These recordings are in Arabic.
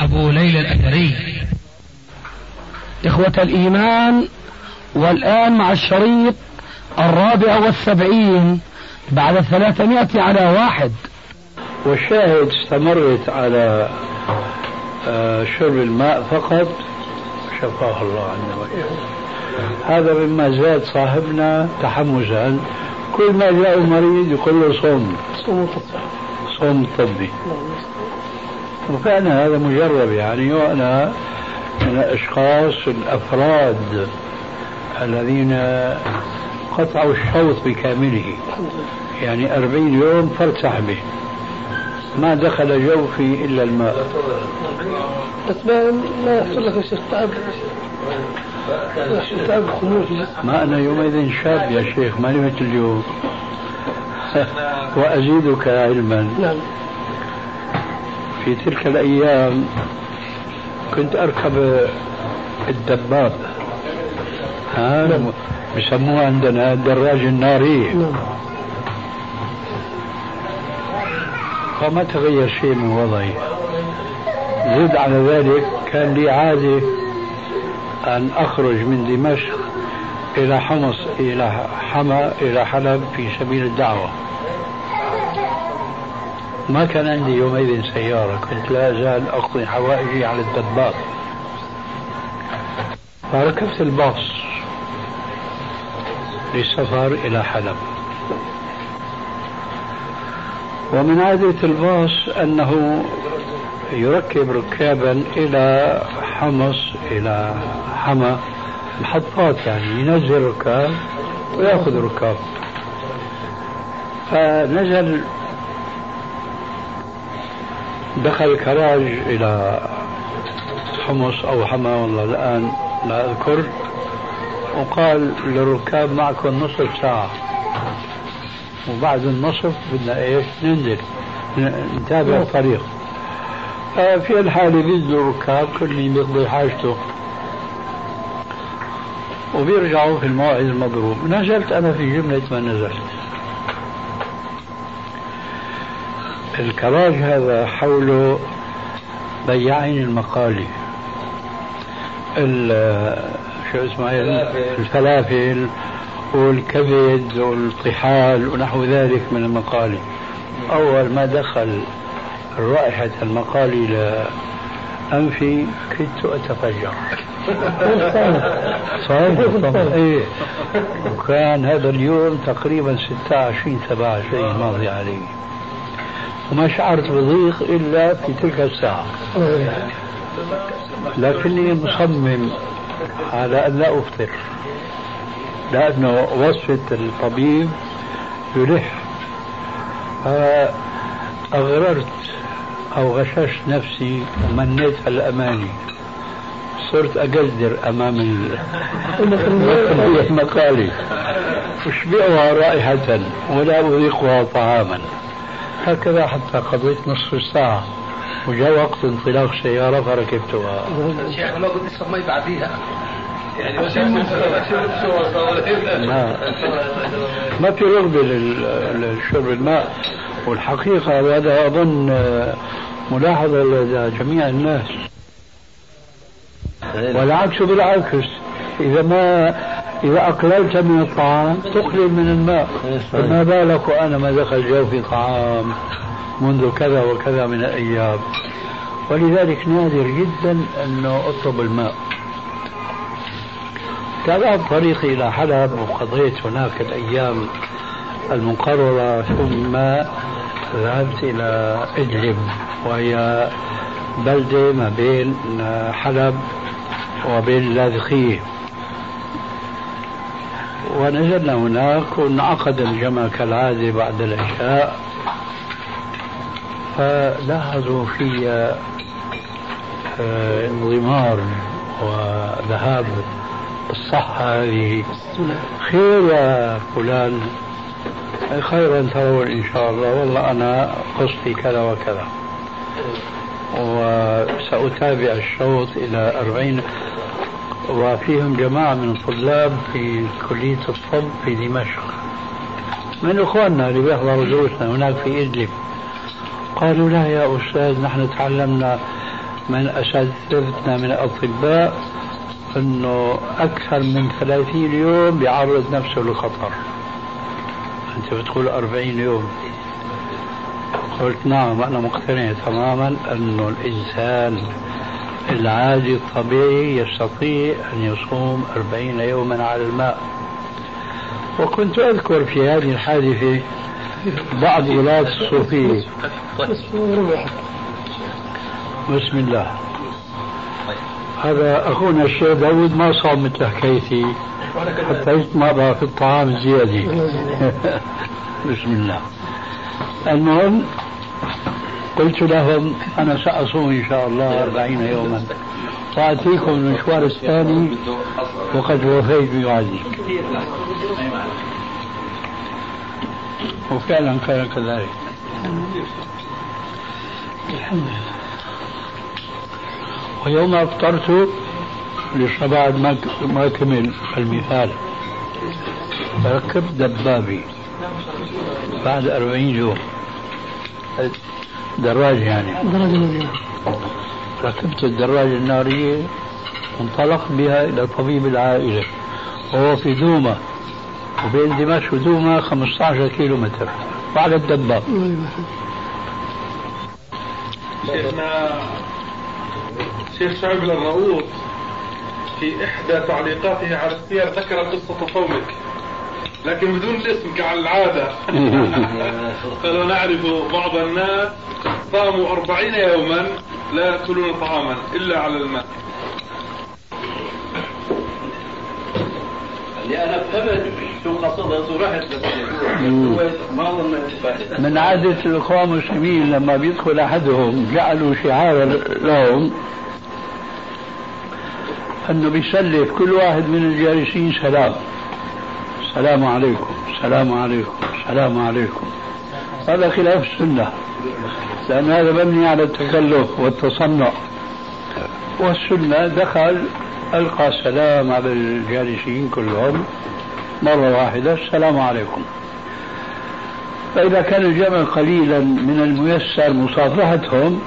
أبو ليلى الأثري. إخوة الإيمان والآن مع الشريط الرابع والسبعين بعد ثلاثمائة على واحد. والشاهد استمرت على آه، شرب الماء فقط. شفاه الله عنا هذا مما زاد صاحبنا تحمسا كل ما جاء مريض يقول له صوم صوم طبي. وكان هذا مجرب يعني وأنا من الأشخاص الأفراد الذين قطعوا الشوط بكامله. يعني أربعين يوم فرد سحبه ما دخل جوفي إلا الماء. بس ما ما يحصل لك شيخ تعب. تعب ما أنا يومئذ شاب يا شيخ ماني مثل اليوم. وأزيدك علما. نعم. في تلك الأيام كنت أركب الدباب. ها نعم. بسموه عندنا الدراج الناري. نعم. فما تغير شيء من وضعي. زد على ذلك كان لي عادة أن أخرج من دمشق إلى حمص إلى حما إلى حلب في سبيل الدعوة. ما كان عندي يومئذ سيارة كنت لا أزال أقضي حوائجي على الدباب فركبت الباص للسفر إلى حلب. ومن عادة الباص أنه يركب ركابا إلى حمص إلى حما محطات يعني ينزل ركاب ويأخذ ركاب. فنزل دخل كراج إلى حمص أو حما والله الآن لا أذكر. وقال للركاب معكم نصف ساعة. وبعد النصف بدنا إيش؟ ننزل. نتابع الطريق. آه، في الحالة بينزلوا الركاب كل بيقضي حاجته. وبيرجعوا في الموعد المضروب. نزلت أنا في جملة ما نزلت. الكراج هذا حوله بياعين المقالي. شو اسمه؟ الفلافل. والكبد والطحال ونحو ذلك من المقالي. أول ما دخل رائحة المقالي لأنفي كدت أتفجر. صحيح إيه. وكان هذا اليوم تقريبا 26 27 ماضي عليه. وما شعرت بضيق إلا في تلك الساعة. لكني مصمم على أن لا أفطر لأنه وصفة الطبيب يلح. أغررت أو غششت نفسي ومنيت على الأماني. صرت أقدر أمام المقالي أشبعها رائحة ولا أذيقها طعاما. هكذا حتى قضيت نصف ساعة. وجاء وقت انطلاق السيارة فركبتها. شيخ ما قلت اشرب مي بعديها يعني ما ما في رغبة لشرب الماء. والحقيقة وهذا أظن ملاحظة لدى جميع الناس. والعكس بالعكس. إذا ما إذا أقللت من الطعام تقلل من الماء. فما بالك وأنا ما دخل جوفي طعام منذ كذا وكذا من الأيام؟ ولذلك نادر جدا أنه أطلب الماء. تابعت طريقي إلى حلب وقضيت هناك الأيام المقررة ثم ذهبت إلى إدلب وهي بلدة ما بين حلب وبين اللاذقية ونزلنا هناك وانعقد الجمع كالعادة بعد العشاء. فلاحظوا في آه، انضمار وذهاب الصحة هذه. خير يا فلان. خيرا ترون إن شاء الله. والله أنا قصدي كذا وكذا. وسأتابع الشوط إلى أربعين. وفيهم جماعة من الطلاب في كلية الطب في دمشق. من إخواننا اللي بيحضروا دروسنا هناك في إدلب. قالوا لا يا أستاذ نحن تعلمنا من أساتذتنا من الأطباء أنه أكثر من 30 يوم بيعرض نفسه للخطر. أنت بتقول 40 يوم. قلت نعم أنا مقتنع تماما أن الإنسان العادي الطبيعي يستطيع أن يصوم أربعين يوما على الماء. وكنت أذكر في هذه الحادثة بعض ولاة الصوفية. بسم الله. هذا أخونا الشيخ داود ما صام مثل حكايتي حتى يتمرى في الطعام الزيادة. بسم الله. المهم قلت لهم أنا سأصوم إن شاء الله أربعين يوما. وأتيكم المشوار الثاني وقد وفيت بوعدي وفعلا كان كذلك. الحمد لله. ويوم أفطرت لسه ما ما كمل المثال. ركبت دبابي بعد أربعين يوم. دراجة يعني. ركبت الدراجة النارية وانطلق بها إلى طبيب العائلة وهو في دومة وبين دمشق ودومة 15 كيلو متر بعد الدباب شيخنا شيخ شعيب الرؤوف في إحدى تعليقاته على السير ذكر قصة صومك لكن بدون الاسم كالعادة قالوا نعرف بعض الناس صاموا أربعين يوما لا يأكلون طعاما إلا على الماء. اللي أنا فهمت شو قصدها ورحت من عادة الإخوان المسلمين لما بيدخل أحدهم جعلوا شعارا لهم أنه بيسلف كل واحد من الجالسين سلام. السلام عليكم السلام عليكم السلام عليكم. هذا خلاف السنة لأن هذا مبني على التكلف والتصنع. والسنة دخل ألقى السلام على الجالسين كلهم مرة واحدة السلام عليكم. فإذا كان الجمع قليلا من الميسر مصافحتهم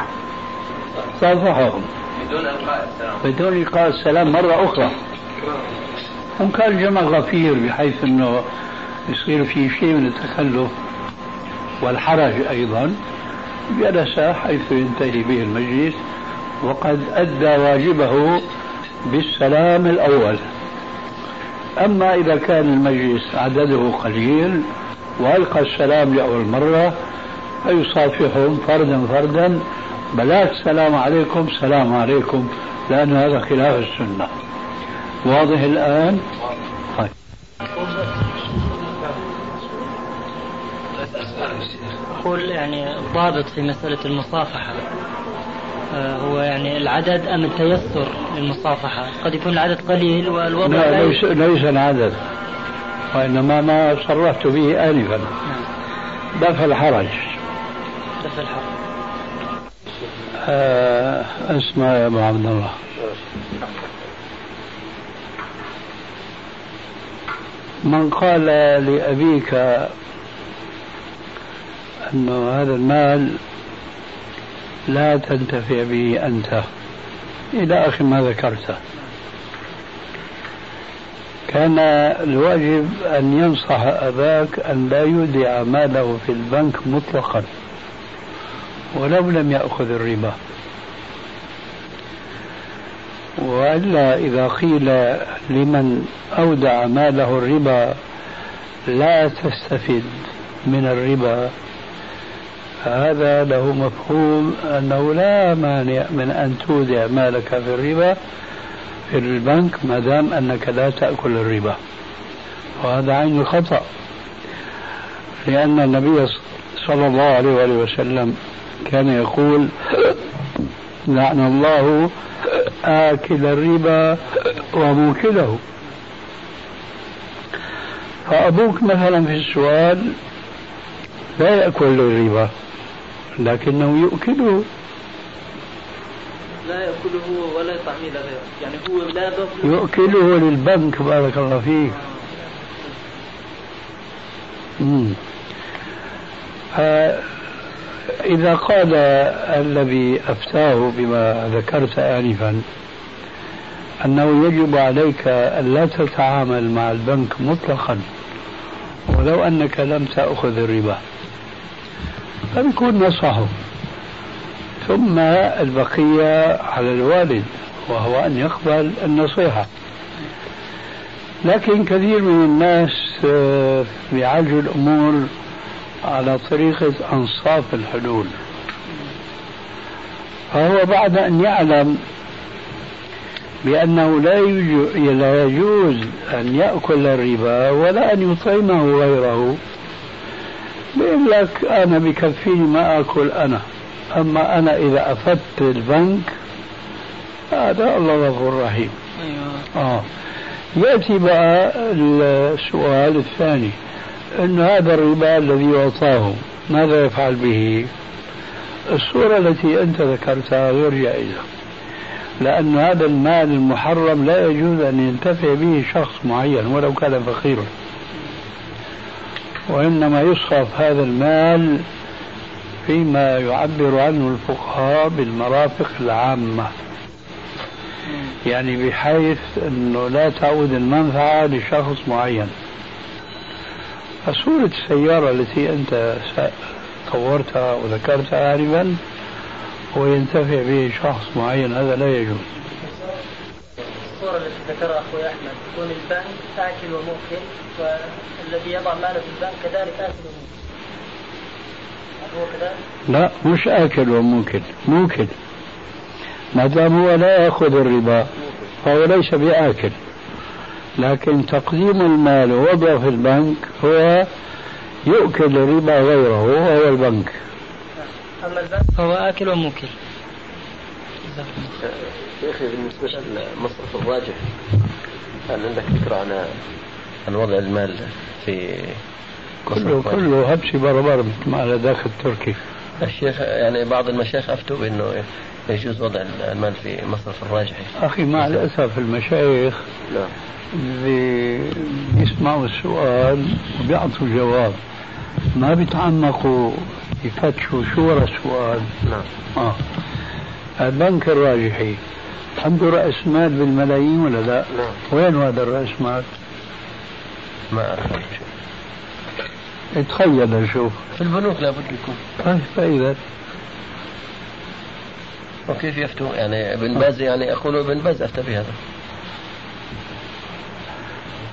صافحهم بدون إلقاء السلام. بدون إلقاء السلام مرة أخرى. هم كان الجمع غفير بحيث أنه يصير في شيء من التكلف والحرج أيضا جلس حيث ينتهي به المجلس وقد أدى واجبه بالسلام الأول. أما إذا كان المجلس عدده قليل وألقى السلام لأول مرة فيصافحهم فردا فردا بلاش السلام عليكم سلام عليكم لأن هذا خلاف السنة. واضح الآن؟ طيب. أقول يعني الضابط في مسألة المصافحة آه، هو يعني العدد أم التيسر للمصافحة؟ قد يكون العدد قليل والوضع لا ليس, ليس العدد وإنما ما صرحت به آنفا. دفع الحرج. دفع الحرج. آه أسمع يا أبو عبد الله. من قال لأبيك أن هذا المال لا تنتفع به أنت. إلى آخر ما ذكرته. كان الواجب أن ينصح أباك أن لا يودع ماله في البنك مطلقا ولو لم يأخذ الربا. وإلا إذا قيل لمن أودع ماله الربا لا تستفد من الربا فهذا له مفهوم أنه لا مانع من أن تودع مالك في الربا في البنك ما دام أنك لا تأكل الربا. وهذا عين الخطأ لأن النبي صلى الله عليه وآله وسلم كان يقول لعن الله آكل الربا وموكله فأبوك مثلا في السؤال لا يأكل الربا لكنه يؤكله. لا يأكله ولا يطعمه لغيره. يعني هو لا يؤكله للبنك بارك الله فيك. مم. إذا قال الذي أفتاه بما ذكرت آنفا أنه يجب عليك أن لا تتعامل مع البنك مطلقا ولو أنك لم تأخذ الربا. فبيكون نصحه. ثم البقية على الوالد وهو أن يقبل النصيحة. لكن كثير من الناس آه، بيعالجوا الأمور على طريقة أنصاف الحلول فهو بعد أن يعلم بأنه لا لا يجوز أن يأكل الربا ولا أن يطعمه غيره بيقول لك أنا بكفيني ما أكل أنا أما أنا إذا أفدت البنك هذا الله غفور رحيم أيوة. آه. يأتي بقى السؤال الثاني أن هذا الربا الذي يعطاه ماذا يفعل به؟ الصورة التي أنت ذكرتها غير جائزة. لأن هذا المال المحرم لا يجوز أن ينتفع به شخص معين ولو كان فقيرا. وإنما يصرف هذا المال فيما يعبر عنه الفقهاء بالمرافق العامة. يعني بحيث أنه لا تعود المنفعة لشخص معين. فصورة السيارة التي أنت طورتها وذكرتها آنفا وينتفع به شخص معين هذا لا يجوز. الصورة التي ذكرها أخوي أحمد يكون البنك آكل وموكل والذي يضع ماله في البنك كذلك آكل وموكل. هو كذلك؟ لا مش آكل وموكل موكل. ما دام هو لا يأخذ الربا فهو ليس بآكل. لكن تقديم المال ووضعه في البنك هو يؤكل الربا غيره وهو البنك. أما البنك فهو آكل وموكل. شيخي بالنسبة للمصرف الراجح هل عندك فكرة عن عن وضع المال في كله كله هبسي بربر مثل ما على داخل تركي الشيخ يعني بعض المشايخ أفتوا بأنه يجوز وضع المال في مصرف الراجحي أخي مع الأسف المشايخ لا بيسمعوا السؤال وبيعطوا جواب. ما بيتعمقوا يفتشوا شو ورا السؤال. نعم. آه. البنك الراجحي عنده رأس مال بالملايين ولا لا؟ نعم. وين هذا الرأس مال؟ ما أعرف تخيل شوف. في البنوك لابد يكون. طيب فإذا وكيف يفتوا يعني ابن باز يعني يقولوا ابن باز أفتى بهذا.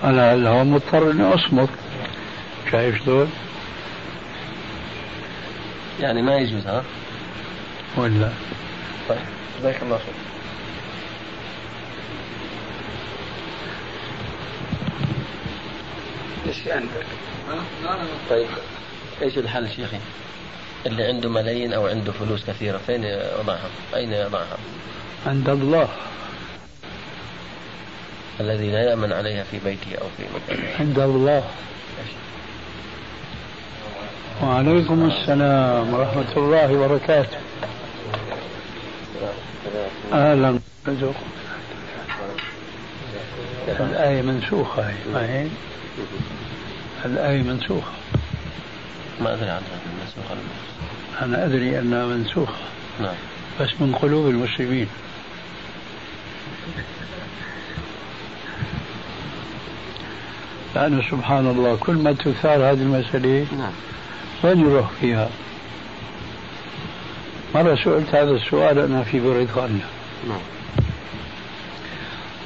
أنا هو مضطر إني أصمت شايف شلون؟ يعني ما يجوز ها؟ ولا طيب جزاك الله خير إيش عندك؟ طيب إيش الحل شيخي؟ اللي عنده ملايين أو عنده فلوس كثيرة فين يضعها؟ أين يضعها؟ عند الله الذي لا يأمن عليها في بيته أو في مكانه. عند الله. وعليكم السلام ورحمة الله وبركاته. أهلا. الآية منسوخة هي الآية منسوخة. ما أدري عنها منسوخة أنا أدري أنها منسوخة. نعم. بس من قلوب المسلمين. لأنه سبحان الله كل ما تثار هذه المسألة نعم. وين يروح فيها؟ مرة سئلت؟ هذا السؤال أنا في بريطانيا. نعم.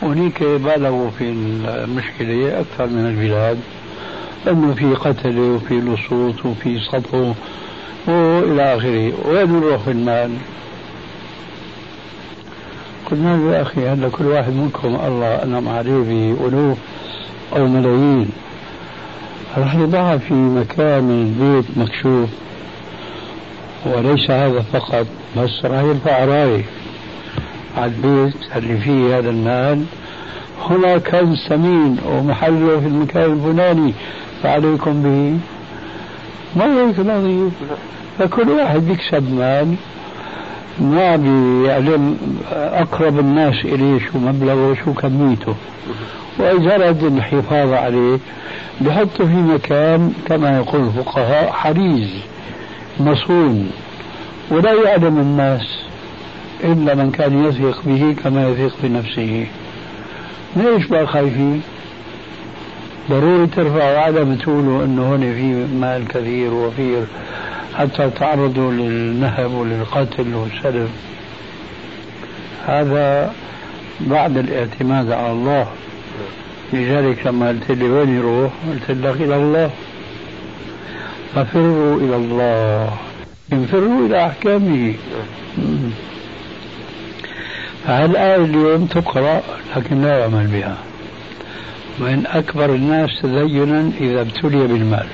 هناك بالغوا في المشكلة أكثر من البلاد لأنه في قتل وفي لصوص وفي سطو وإلى آخره. وين نروح في المال؟ قلنا له يا أخي هلا كل واحد منكم الله أنعم عليه بألوف؟ أو ملايين. راح يضعها في مكان بيت مكشوف وليس هذا فقط بس راح يرفع راية على البيت اللي فيه هذا المال. هنا كنز ثمين ومحله في المكان الفلاني فعليكم به. ما هيك نظيف فكل واحد بيكسب مال. ما بيعلم أقرب الناس إليه شو مبلغه وشو كميته. أراد الحفاظ عليه بحطه في مكان كما يقول الفقهاء حريز مصون. ولا يعلم الناس إلا من كان يثق به كما يثق بنفسه. ليش بقى خايفين ضروري ترفعوا علم تقولوا إنه هون في مال كثير وفير حتى تعرضوا للنهب وللقتل والسلب هذا بعد الاعتماد على الله. لذلك لما قلت لي وين يروح قلت لك إلى الله. ففروا إلى الله. انفروا إلى أحكامه. فهالآية اليوم تقرأ؟ لكن لا يعمل بها. من أكبر الناس تدينا إذا ابتلي بالمال.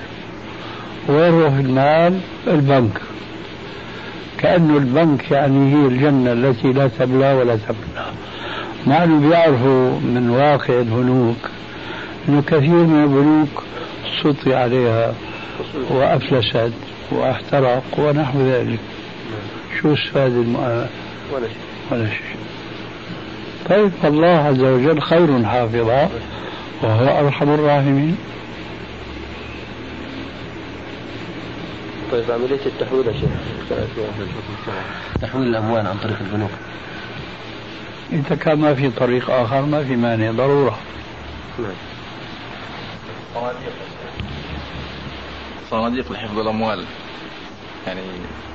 وين في المال البنك. كأنه البنك يعني هي الجنة التي لا تبلى ولا تبلى. مع أنه بيعرفوا من واقع البنوك أنه كثير من البنوك سطي عليها وأفلست وأحترق ونحو ذلك. شو استفاد المؤمن ولا شيء. ولا شيء. طيب الله عز وجل خير حافظا وهو أرحم الراحمين. طيب عملية التحويل يا شيخ. تحويل الأموال عن طريق البنوك. إذا كان ما في طريق آخر ما في مانع ضرورة. نعم. صناديق. لحفظ الأموال. يعني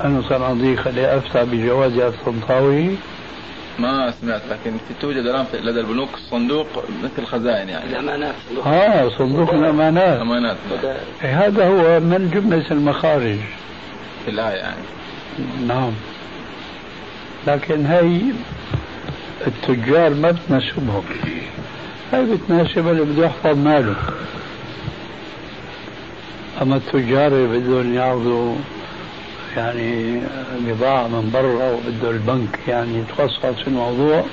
أنا صناديق اللي أفتى بجواز الطنطاوي ما سمعت لكن في توجد الآن في- لدى البنوك صندوق مثل خزائن يعني. الأمانات. آه صندوق الأمانات. أمانات إيه، هذا هو من جملة المخارج. في الآية يعني. نعم. لكن هي التجار ما بتناسبهم هي بتناسب اللي بده يحفظ ماله. أما التجار اللي بدهم يعرضوا يعني بضاعة من برا وبده البنك يعني يتخصص في الموضوع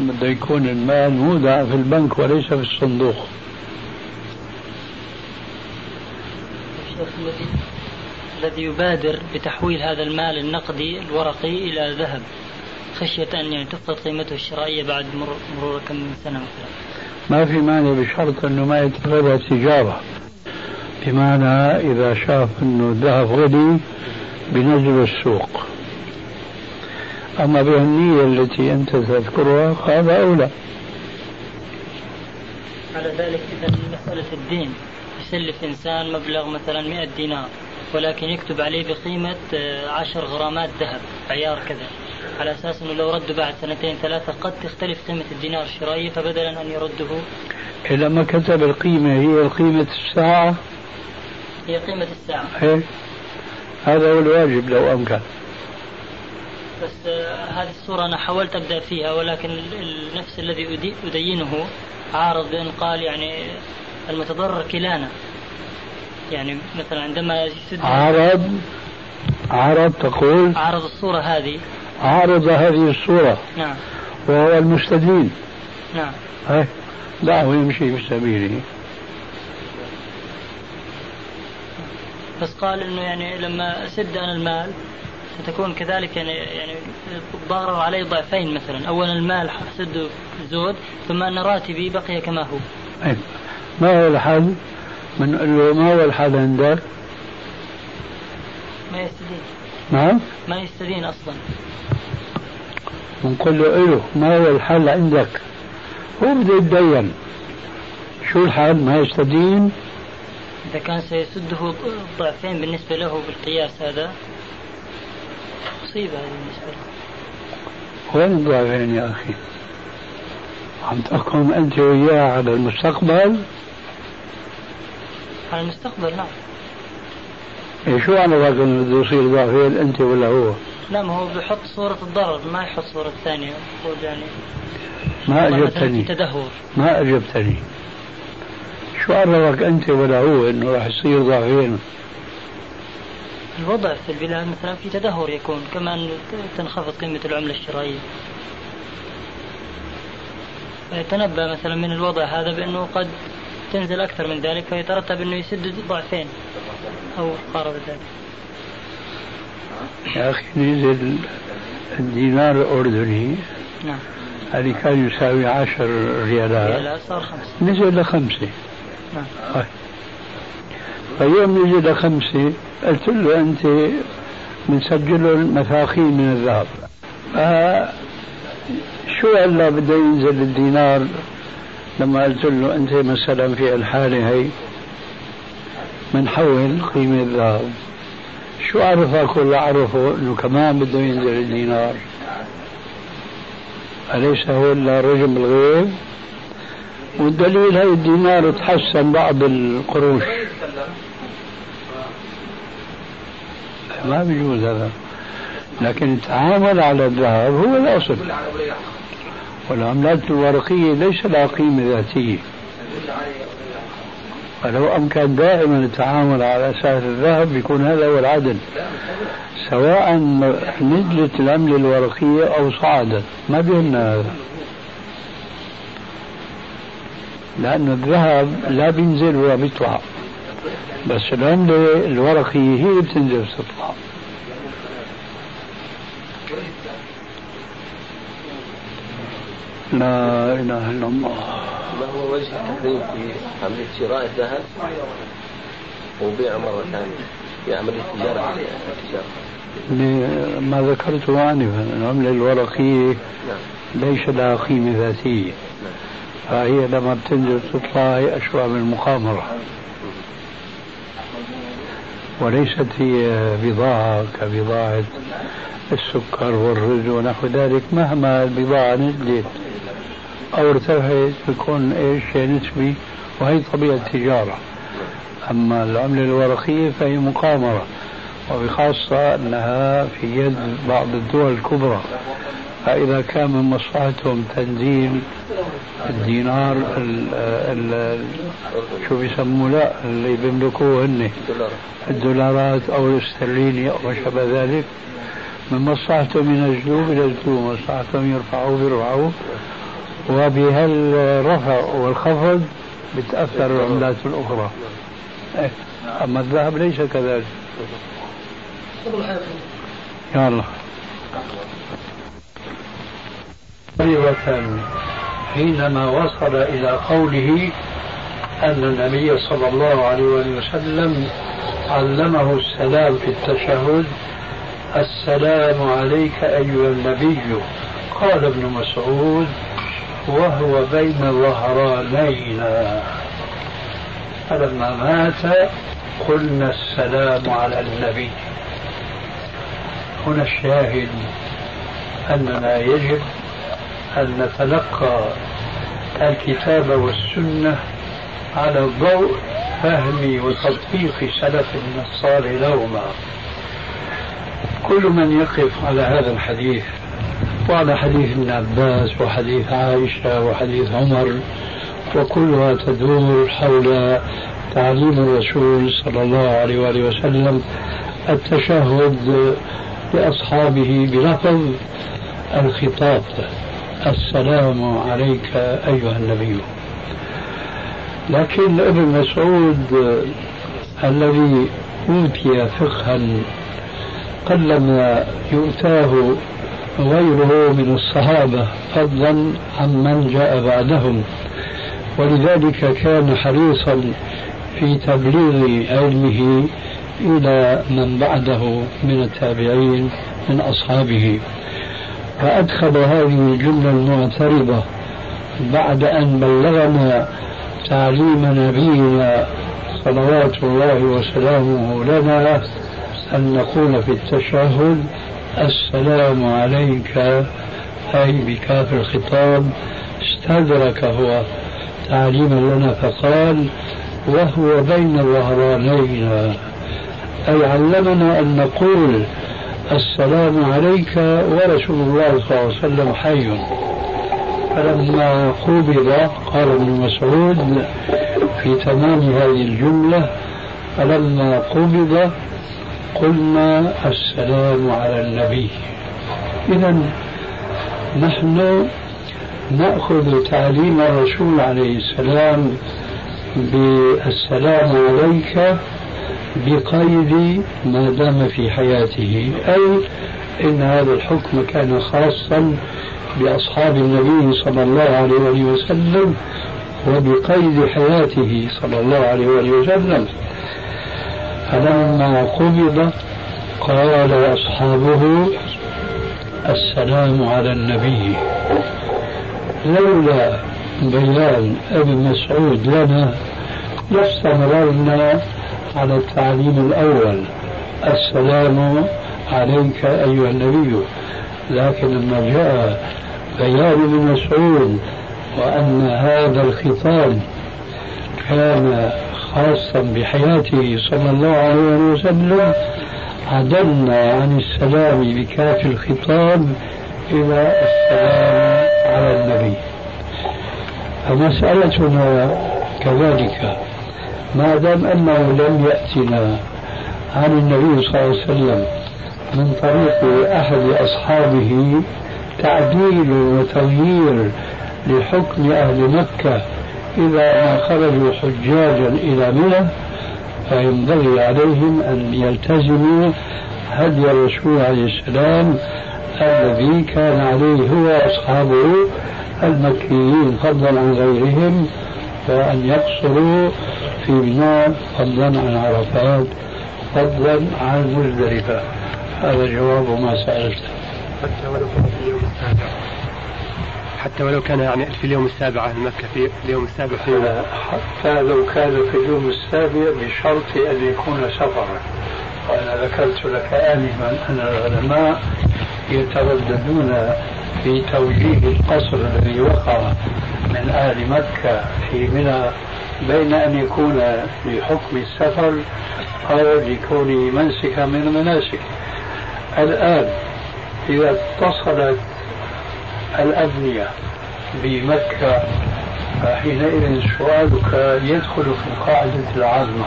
بده يكون المال مودع في البنك وليس في الصندوق. الذي يبادر بتحويل هذا المال النقدي الورقي إلى ذهب. خشية أن يعني تفقد قيمته الشرائية بعد مرور, مرور كم من سنة مثلا. ما في مانع بشرط أنه ما يتخذها تجاره بمعنى إذا شاف أنه الذهب غلي بنزل السوق. أما بالنية التي أنت تذكرها هذا أولى. على ذلك إذا مسألة الدين. يسلف إنسان مبلغ مثلا 100 دينار ولكن يكتب عليه بقيمة آه، عشر غرامات ذهب عيار كذا. على أساس أنه لو رده بعد سنتين ثلاثة قد تختلف قيمة الدينار الشرائية فبدلا أن يرده. إذا ما كتب القيمة هي قيمة الساعة؟ هي قيمة الساعة. إيه؟ هذا هو الواجب لو أمكن. بس آه، هذه الصورة أنا حاولت أبدأ فيها ولكن ال- النفس الذي أدي- أدينه عارض بأن قال يعني المتضرر كلانا. يعني مثلا عندما عرض عرض تقول؟ عارض الصورة هذه. عارض هذه الصورة نعم وهو المستدين نعم إيه؟ دعه يمشي في سبيله بس قال إنه يعني لما أسد أنا المال ستكون كذلك يعني يعني الضرر علي ضعفين مثلا اولا المال حسده زود ثم أن راتبي بقي كما هو إيه. ما هو الحل؟ له ما هو الحل عندك؟ ما يستدين نعم ما يستدين أصلا بنقول له إله ما هو الحل عندك؟ هو بده يتدين شو الحل؟ ما يستدين؟ إذا كان سيسده ضعفين بالنسبة له بالقياس هذا مصيبة هذه بالنسبة له وين الضعفين يا أخي؟ عم تحكم أنت وياه على المستقبل؟ على المستقبل نعم شو على ذاك إنه بده يصير ضعفين أنت ولا هو؟ لا ما هو بيحط صورة الضرر ما يحط صورة ثانية. يعني ما أجبتني. تدهور. ما أجبتني. شو عرفك أنت ولا هو إنه راح يصير ضعفين؟ الوضع في البلاد مثلا في تدهور يكون كما أن تنخفض قيمة العملة الشرائية. يتنبأ مثلا من الوضع هذا بأنه قد تنزل أكثر من ذلك فيترتب أنه يسد ضعفين. أو قارب ذلك. يا أخي نزل الدينار الأردني نعم. اللي كان يساوي عشر ريالات. ريالات صار خمسة. نزل لخمسة. نعم. طيب. فيوم نزل لخمسة. قلت له أنت بنسجل له المثاقيل من الذهب. آه شو هلا بده ينزل الدينار؟ لما قلت له أنت مثلا في الحالة هي بنحول قيمة الذهب شو عرفك ولا عرفه إنه كمان بده ينزل الدينار. أليس هو إلا رجم الغيب والدليل هي الدينار تحسن بعض القروش. ما بيجوز هذا. لكن التعامل على الذهب هو الأصل. والعملات الورقية ليس لها قيمة ذاتية. فلو أمكن دائما التعامل على أساس الذهب يكون هذا هو العدل. سواء نزلت العملة الورقية أو صعدت ما بيهمنا هذا. لأن الذهب لا بينزل ولا بيطلع. بس العملة الورقية هي اللي بتنزل وتطلع لا إله إلا الله. ما هو وجه التحريم في عملية شراء الذهب؟ وبيعه مرة ثانية في عملية تجارة التجارة ما ذكرته آنفا العملة الورقية نعم. ليس لها قيمة ذاتية. فهي لما بتنزل تطلع هي أشبه بالمقامرة وليست هي بضاعة كبضاعة. السكر والرز ونحو ذلك مهما البضاعة نزلت أو ارتفعت بيكون إيش نسبي وهي طبيعة التجارة. أما العملة الورقية فهي مقامرة وبخاصة أنها في يد بعض الدول الكبرى. فإذا كان من مصلحتهم تنزيل الدينار ال ال شو بيسموه لا اللي بيملكوه هن الدولارات أو الاسترليني أو ما شابه ذلك. من مصلحتهم ينزلوه بينزلوه مصلحتهم يرفعوه بيرفعوه وبهالرفع والخفض بتأثر العملات الأخرى. إيه. أما الذهب ليس كذلك. يلا مرة حينما وصل إلى قوله أن النبي صلى الله عليه وسلم علمه السلام في التشهد السلام عليك أيها النبي. قال ابن مسعود وهو بين ظهرانينا. فلما مات قلنا السلام على النبي. هنا الشاهد أننا يجب أن نتلقى الكتاب والسنة على ضوء فهم وتطبيق سلفنا الصالح لهما. كل من يقف على هذا الحديث وعلى حديث ابن عباس وحديث عائشة وحديث عمر وكلها تدور حول تعليم الرسول صلى الله عليه وآله وسلم التشهد لأصحابه بلفظ الخطاب السلام عليك أيها النبي. لكن ابن مسعود الذي أوتي فقها قلما يؤتاه غيره من الصحابة فضلا عمن جاء بعدهم. ولذلك كان حريصا في تبليغ علمه إلى من بعده من التابعين من أصحابه. فأدخل هذه الجملة المعترضة بعد أن بلغنا تعليم نبينا صلوات الله وسلامه لنا أن نقول في التشهد السلام عليك أي بكاف الخطاب استدرك هو تعليما لنا فقال وهو بين الظهرانين أي علمنا أن نقول السلام عليك ورسول الله صلى الله عليه وسلم حي. فلما قبض قال ابن مسعود في تمام هذه الجملة فلما قبض قلنا السلام على النبي. إذا نحن نأخذ تعليم الرسول عليه السلام بالسلام عليك بقيد ما دام في حياته. أي إن هذا الحكم كان خاصا بأصحاب النبي صلى الله عليه وسلم وبقيد حياته صلى الله عليه وسلم. فلما قبض قال أصحابه السلام على النبي. لولا بيان ابن مسعود لنا لاستمررنا على التعليم الأول. السلام عليك أيها النبي. لكن لما جاء بيان ابن مسعود وأن هذا الخطاب كان خاصا بحياته صلى الله عليه وسلم عدلنا عن السلام بكاف الخطاب إلى السلام على النبي. فمسألتنا كذلك ما دام أنه لم يأتنا عن النبي صلى الله عليه وسلم من طريق أحد أصحابه تعديل وتغيير لحكم أهل مكة إذا خرجوا حجاجا إلى منى فينبغي عليهم أن يلتزموا هدي الرسول عليه السلام الذي كان عليه هو أصحابه المكيين فضلا عن غيرهم وأن يقصروا في بناء فضلا عن عرفات فضلا عن مزدلفة. هذا جواب ما سألته حتى ولو في حتى ولو كان يعني في اليوم السابع أهل مكة في اليوم السابع في حتى لو كان في اليوم السابع بشرط أن يكون سفرا. وأنا ذكرت لك آنفا أن العلماء يترددون في توجيه القصر الذي وقع من أهل مكة في منى بين أن يكون لحكم السفر أو لكون منسكا من المناسك الآن إذا اتصلت الأبنية بمكة فحينئذ سؤالك يدخل في القاعدة العامة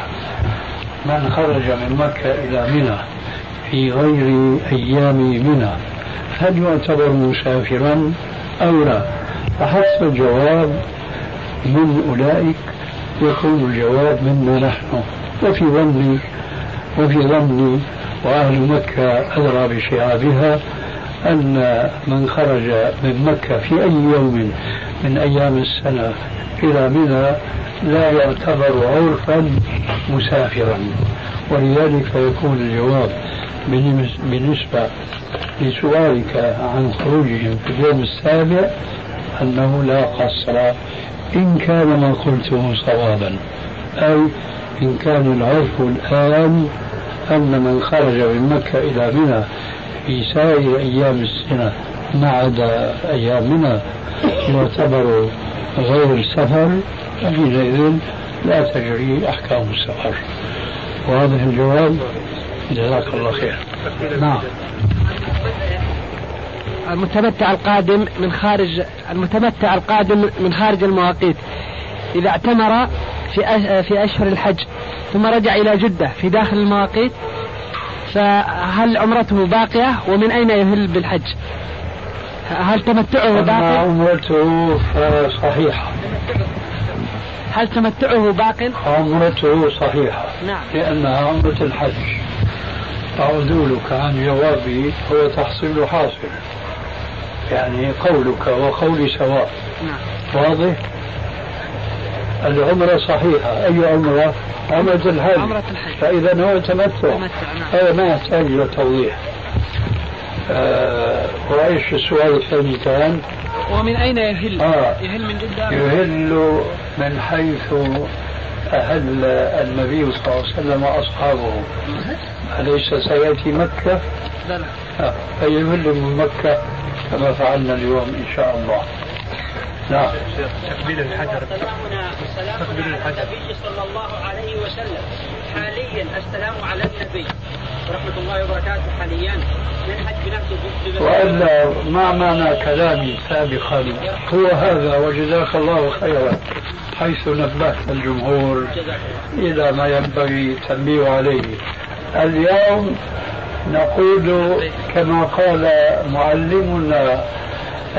من خرج من مكة إلى منى في غير أيام منى هل يعتبر مسافرا أو لا؟ فحسب الجواب من أولئك يكون الجواب منا نحن. وفي ظني وفي ظني وأهل مكة أدرى بشعابها أن من خرج من مكة في أي يوم من أيام السنة إلى منى لا يعتبر عرفا مسافرا. ولذلك يكون الجواب بالنسبة لسؤالك عن خروجهم في اليوم السابع أنه لا قصر إن كان ما قلته صوابا. أي إن كان العرف الآن أن من خرج من مكة إلى منى في سائر أيام السنة ما عدا أيام منى يعتبر غير السفر حينئذ لا تجري أحكام السفر. واضح الجواب. جزاك الله خير. نعم. المتمتع القادم من خارج المتمتع القادم من خارج المواقيت. إذا اعتمر في في أشهر الحج ثم رجع إلى جدة في داخل المواقيت فهل عمرته باقية ومن أين يهل بالحج؟ هل تمتعه باق عمرته صحيحة هل تمتعه باق؟ عمرته صحيحة. نعم. لأنها عمرة الحج. فعدولك عن جوابي هو تحصيل حاصل. يعني قولك وقولي سواء. نعم. واضح؟ العمرة صحيحة أي عمرة عمرة الحج عمرة الحج فإذا هو تمتع نعم هذا ما يحتاج إلى توضيح آه وإيش السؤال الثاني كان؟ ومن أين يهل؟ آه. يهل من جدة يهل من حيث أهل النبي صلى الله عليه وسلم وأصحابه أليس سيأتي مكة؟ لا لا آه. فيهل من مكة كما فعلنا اليوم إن شاء الله نعم تقبيل الحجر. سلامنا السلام على النبي صلى الله عليه وسلم. حاليا السلام على النبي. ورحمة الله وبركاته حاليا. منهج بنفسه وإلا ما معنى كلامي سابقا. هو هذا وجزاك الله خيرا. حيث نبهت الجمهور إلى ما ينبغي التنبيه عليه. اليوم نقول كما قال معلمنا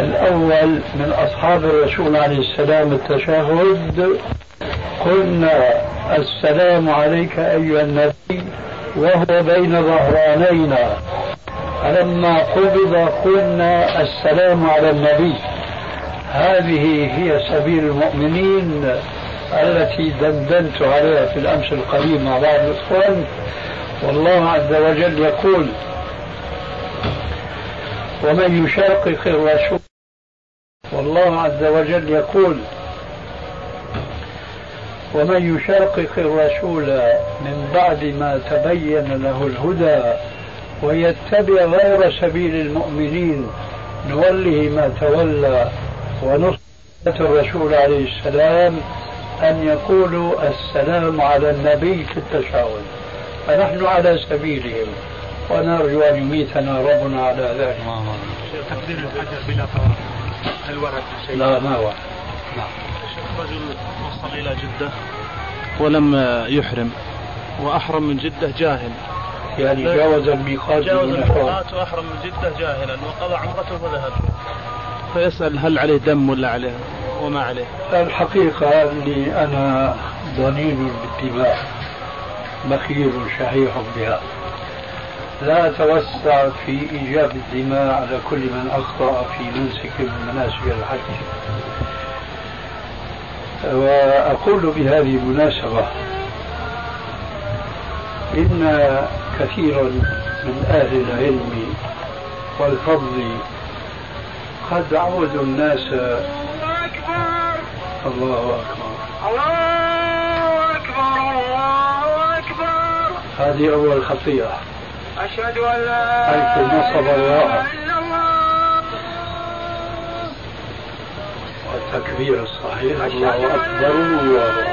الأول من أصحاب الرسول عليه السلام التشهد قلنا السلام عليك أيها النبي وهو بين ظهرانينا. فلما قبض قلنا السلام على النبي. هذه هي سبيل المؤمنين التي دندنت عليها في الأمس القريب مع بعض الإخوان. والله عز وجل يقول ومن يشاقق الرسول والله عز وجل يقول ومن يشاقق الرسول من بعد ما تبين له الهدى ويتبع غير سبيل المؤمنين نوله ما تولى ونصرة الرسول عليه السلام أن يقولوا السلام على النبي في التشاؤم فنحن على سبيلهم ونرجو أن يميتنا ربنا على ذلك. بلا هل ورد شيء؟ لا ما ورد. نعم رجل وصل إلى جدة. ولم يحرم. وأحرم من جدة جاهل. يعني جاوز الميقات جاوز الميقات وأحرم من جدة جاهلا وقضى عمرته وذهب. فيسأل هل عليه دم ولا عليه وما عليه. الحقيقة أني أنا ضنين بالدماء بخيل شحيح بها. لا أتوسع في إيجاب الدماء على كل من أخطأ في منسك من مناسك الحج. وأقول بهذه المناسبة إن كثيرا من أهل العلم والفضل قد عودوا الناس. الله أكبر الله أكبر. الله أكبر. الله أكبر. هذه أول خطيئة. أشهد أن لا حيث نصب الله. والتكبير الصحيح. الله أكبر. الله.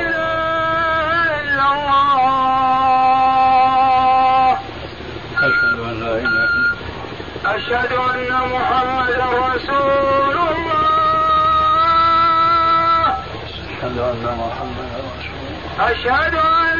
أشهد أن لا إله إلا أشهد أن محمدا رسول الله. أشهد أن محمدا رسول الله. أشهد أن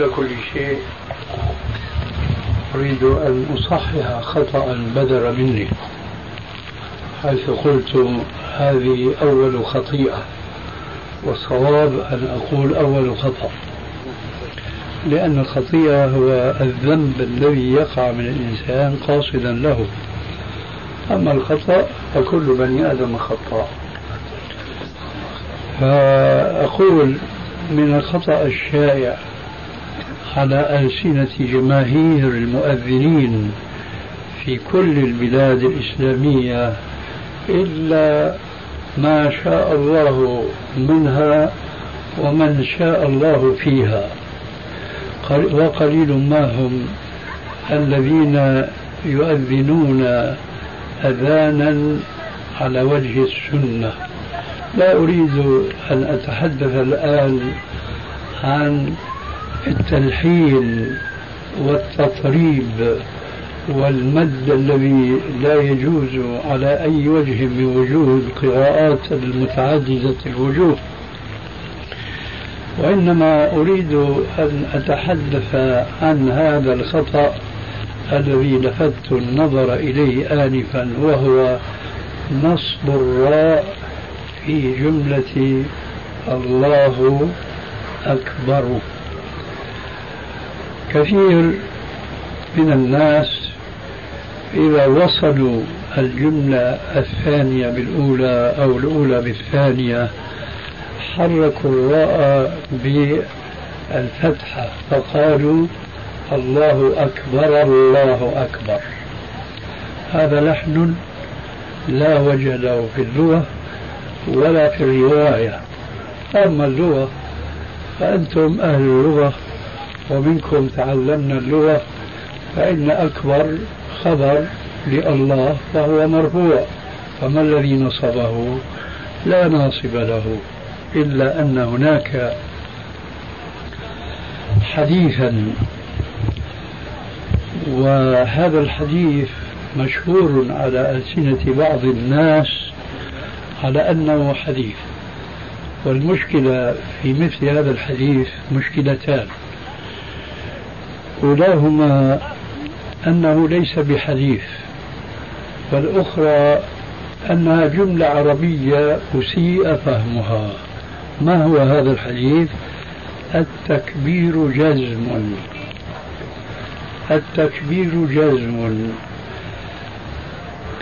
قبل كل شيء أريد أن أصحح خطأ بدر مني حيث قلت هذه أول خطيئة والصواب أن أقول أول خطأ لأن الخطيئة هو الذنب الذي يقع من الإنسان قاصدا له. أما الخطأ فكل بني آدم خطاء. فأقول من الخطأ الشائع على ألسنة جماهير المؤذنين في كل البلاد الإسلامية إلا ما شاء الله منها ومن شاء الله فيها. وقليل ما هم الذين يؤذنون أذانا على وجه السنة. لا أريد أن أتحدث الآن عن التلحين والتطريب والمد الذي لا يجوز على أي وجه من وجوه القراءات المتعددة الوجوه. وإنما أريد أن أتحدث عن هذا الخطأ الذي لفت النظر إليه آنفا وهو نصب الراء في جملة الله أكبر. كثير من الناس إذا وصلوا الجملة الثانية بالأولى أو الأولى بالثانية حركوا الراء بالفتحة فقالوا الله أكبر الله أكبر. هذا لحن لا وجه له في اللغة ولا في الرواية. أما اللغة فأنتم أهل اللغة. ومنكم تعلمنا اللغة فإن أكبر خبر لله فهو مرفوع. فما الذي نصبه؟ لا ناصب له إلا أن هناك حديثا. وهذا الحديث مشهور على ألسنة بعض الناس على أنه حديث. والمشكلة في مثل هذا الحديث مشكلتان. أولاهما أنه ليس بحديث والأخرى أنها جملة عربية أسيء فهمها. ما هو هذا الحديث؟ التكبير جزم. التكبير جزم.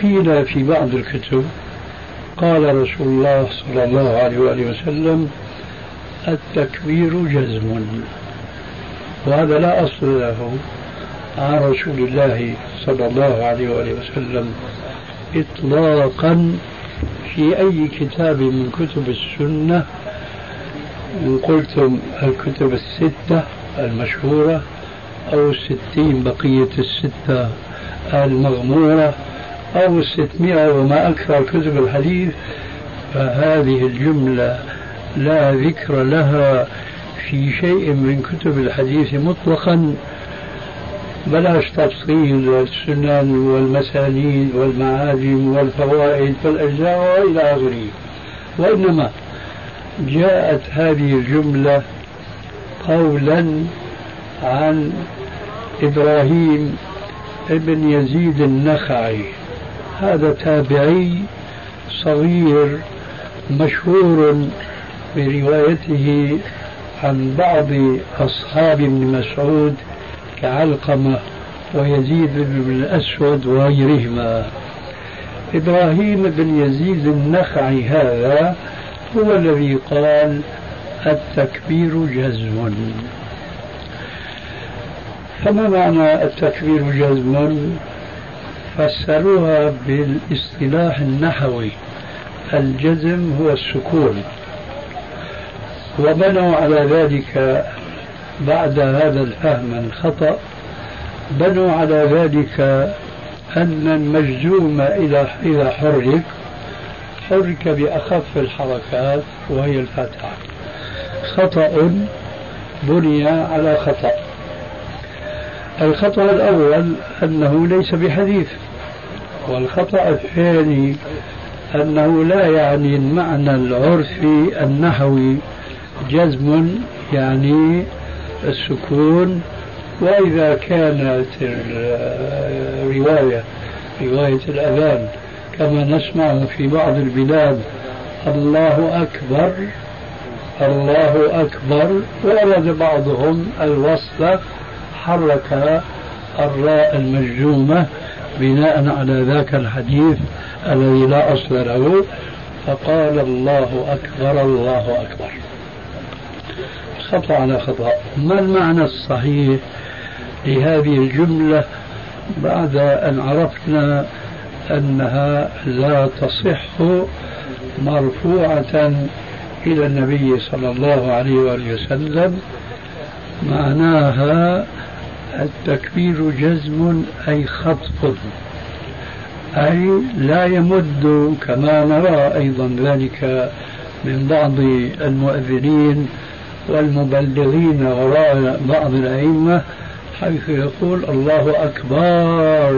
قيل في بعض الكتب قال رسول الله صلى الله عليه وآله وسلم التكبير جزم. وهذا لا أصل له عن رسول الله صلى الله عليه وآله وسلم إطلاقا في أي كتاب من كتب السنة. إن قلتم الكتب الستة المشهورة أو الستين بقية الستة المغمورة أو الستمائة وما أكثر كتب الحديث فهذه الجملة لا ذكر لها في شيء من كتب الحديث مطلقا بلاش تفصيل السنن والمسانيد والمعاجم والفوائد والأجزاء وإلى آخره وإنما جاءت هذه الجملة قولا عن إبراهيم ابن يزيد النخعي هذا تابعي صغير مشهور بروايته عن بعض أصحاب ابن مسعود كعلقمة ويزيد بن الأسود وغيرهما. إبراهيم بن يزيد النخعي هذا هو الذي قال التكبير جزم. فما معنى التكبير جزم؟ فسروها بالإصطلاح النحوي. الجزم هو السكون. وبنوا على ذلك بعد هذا الفهم الخطأ بنوا على ذلك أن المجزوم إذا حرك حرك بأخف الحركات وهي الفتحة خطأ بني على خطأ. الخطأ الأول أنه ليس بحديث والخطأ الثاني أنه لا يعني المعنى العرفي النحوي. جزم يعني السكون. وإذا كانت الرواية رواية الأذان كما نسمع في بعض البلاد الله أكبر الله أكبر ورد بعضهم الوصلة حرك الراء المجزومة بناء على ذاك الحديث الذي لا أصل له فقال الله أكبر الله أكبر. خطأ على خطأ. ما المعنى الصحيح لهذه الجملة بعد أن عرفنا أنها لا تصح مرفوعة إلى النبي صلى الله عليه وآله وسلم؟ معناها التكبير جزم أي خطف أي لا يمد كما نرى أيضا ذلك من بعض المؤذنين والمبلغين وراء بعض الأئمة حيث يقول الله أكبر.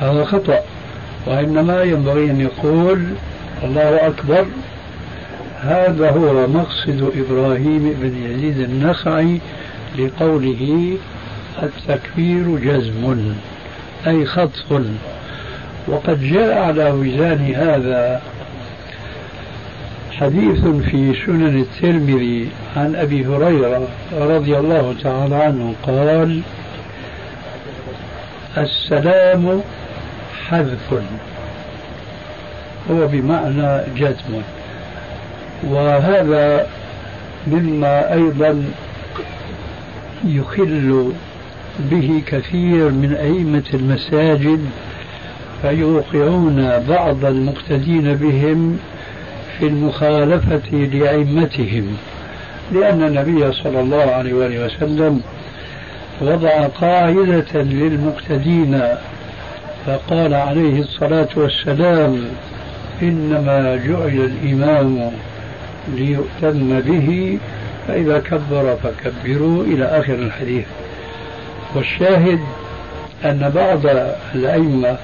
هذا خطأ. وإنما ينبغي أن يقول الله أكبر. هذا هو مقصد إبراهيم بن يزيد النخعي لقوله التكبير جزم أي خطف. وقد جاء على وزان هذا حديث في سنن الترمذي عن أبي هريرة رضي الله تعالى عنه قال السلام حذف هو بمعنى جزم وهذا مما أيضا يخل به كثير من أئمة المساجد فيوقعون بعض المقتدين بهم في المخالفة لأئمتهم لأن النبي صلى الله عليه وآله وسلم وضع قاعدة للمقتدين فقال عليه الصلاة والسلام إنما جعل الإمام ليؤتم به فإذا كبر فكبروا إلى آخر الحديث. والشاهد أن بعض الأئمة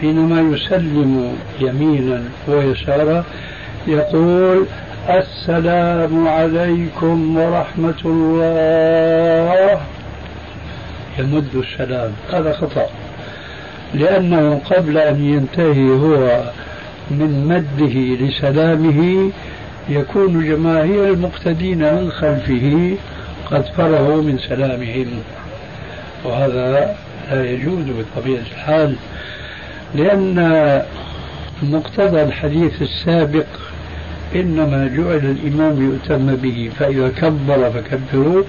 حينما يسلم يمينا ويسارا يقول السلام عليكم ورحمة الله. يمد السلام. هذا خطأ. لأنه قبل أن ينتهي هو من مده لسلامه يكون جماهير المقتدين من خلفه قد فرغوا من سلامهم. وهذا لا يجوز بطبيعة الحال لأن مقتضى الحديث السابق إنما جعل الإمام يؤتم به فإذا كبر فكبروا.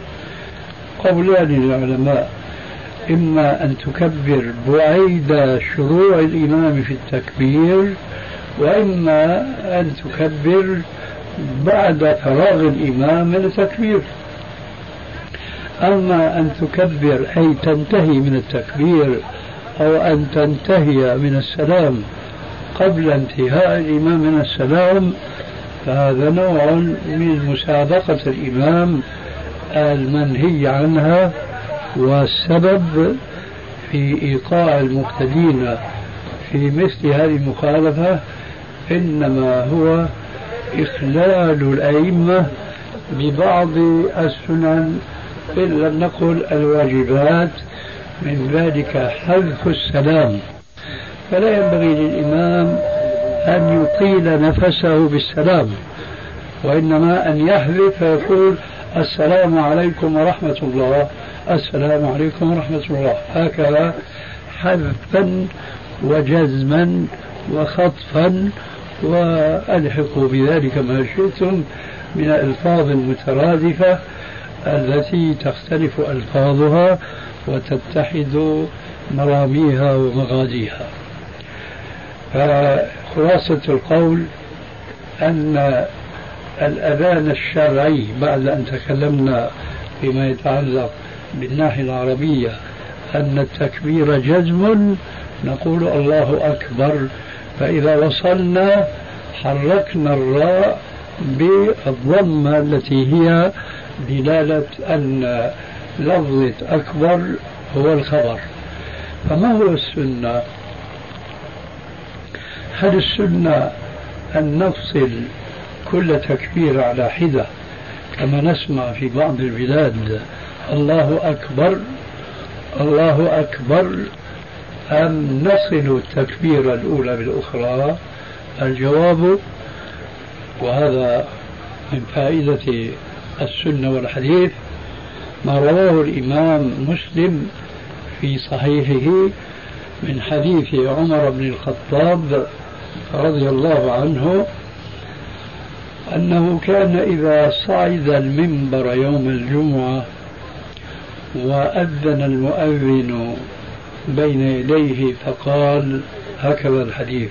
قولان للعلماء إما أن تكبر بعيد شروع الإمام في التكبير وإما أن تكبر بعد فراغ الإمام من التكبير أما أن تكبر أي تنتهي من التكبير أو أن تنتهي من السلام قبل انتهاء الإمام من السلام فهذا نوع من مسابقة الإمام المنهي عنها والسبب في إيقاع المقتدين في مثل هذه المخالفة إنما هو إخلال الأئمة ببعض السنن إن لم نقل الواجبات من ذلك حذف السلام. فلا ينبغي للإمام أن يطيل نفسه بالسلام وإنما أن يحذف فيقول السلام عليكم ورحمة الله السلام عليكم ورحمة الله. هكذا حذفا وجزما وخطفا وألحقوا بذلك ما شئتم من الألفاظ المترادفة التي تختلف ألفاظها وتتحد مراميها ومغازيها. فخلاصة القول أن الأذان الشرعي بعد أن تكلمنا فيما يتعلق بالناحية العربية أن التكبير جزم نقول الله أكبر. فإذا وصلنا حركنا الراء بالضمة التي هي دلالة أن لفظة أكبر هو الخبر. فما هو السنة؟ هل السنة أن نفصل كل تكبير على حدة كما نسمع في بعض البلاد الله أكبر الله أكبر أم نصل التكبيرة الأولى بالأخرى؟ الجواب وهذا من فائدة السنة والحديث ما رواه الإمام مسلم في صحيحه من حديث عمر بن الخطاب رضي الله عنه أنه كان إذا صعد المنبر يوم الجمعة وأذن المؤذن بين يديه فقال هكذا الحديث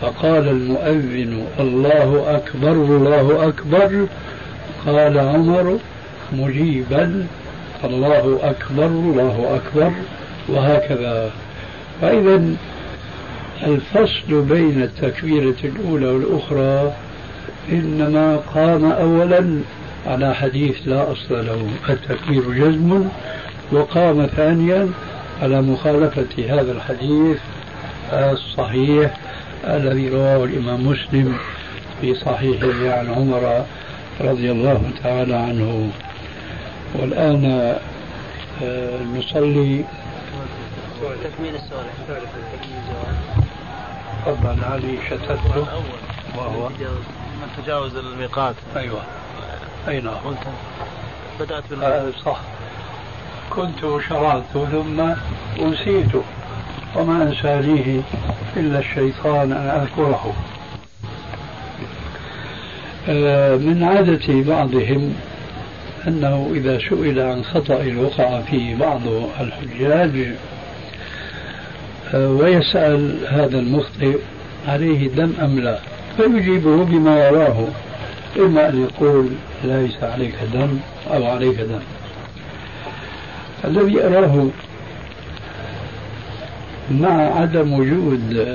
فقال المؤذن الله أكبر الله أكبر. قال عمر مجيبا. الله أكبر الله أكبر. وهكذا. فإذا الفصل بين التكبيرة الأولى والأخرى إنما قام أولا على حديث لا أصل له التكبير جزم وقام ثانيا على مخالفة هذا الحديث الصحيح الذي رواه الإمام مسلم في صحيحه عن عمر رضي الله تعالى عنه. والآن آه، نصلي تكميل السؤال. تكميل الجواب. تفضل علي شتته وهو من تجاوز الميقات. أيوه. اي نعم قلت. بدأت بال آه صح. كنت شرعت ثم أنسيت وما أنسانيه إلا الشيطان أن أذكره. آه من عادة بعضهم أنه إذا سئل عن خطأ وقع فيه بعض الحجاج ويسأل هذا المخطئ عليه دم أم لا. فيجيبه بما يراه إما أن يقول ليس عليك دم أو عليك دم. الذي أراه مع عدم وجود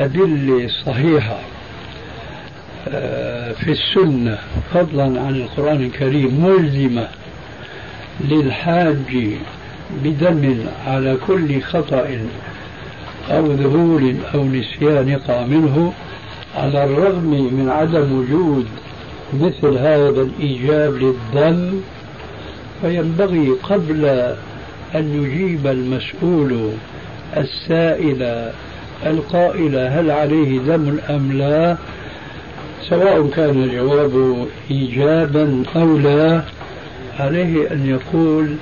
أدلة صحيحة آه، في السنة فضلا عن القرآن الكريم ملزمة للحاج بدم على كل خطأ أو ذهول أو نسيان يقع منه على الرغم من عدم وجود مثل هذا الإيجاب للدم فينبغي قبل أن يجيب المسؤول السائل القائل هل عليه دم أم لا سواء كان الجواب إيجابا أو لا عليه أن يقول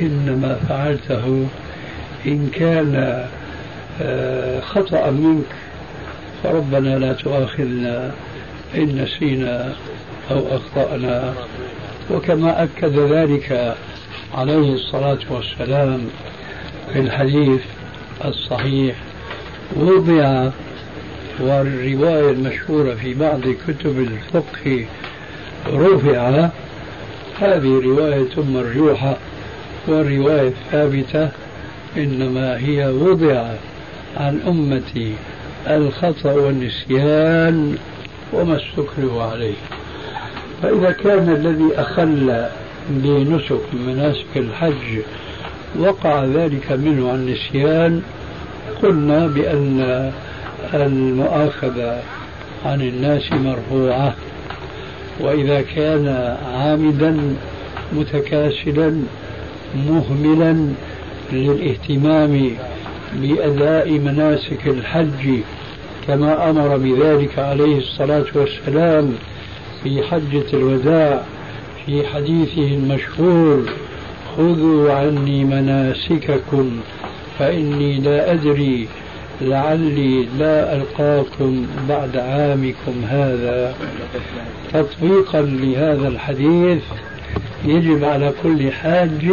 إنما فعلته إن كان آه، خطأ منك فربنا لا تؤاخذنا إن نسينا أو أخطأنا. وكما أكد ذلك عليه الصلاة والسلام في الحديث الصحيح. وضع والرواية المشهورة في بعض كتب الفقه رفع هذه رواية مرجوحة والرواية الثابتة إنما هي وضع عن أمتي الخطأ والنسيان وما استكرهوا عليه. فإذا كان الذي أخل بنسك من مناسك الحج وقع ذلك منه عن نسيان قلنا بأن المؤاخذة عن الناس مرفوعة. وإذا كان عامدا متكاسلا مهملا للاهتمام بأداء مناسك الحج كما أمر بذلك عليه الصلاة والسلام في حجة الوداع في حديثه المشهور خذوا عني مناسككم فإني لا أدري لعلي لا ألقاكم بعد عامكم هذا. تطبيقا لهذا الحديث يجب على كل حاج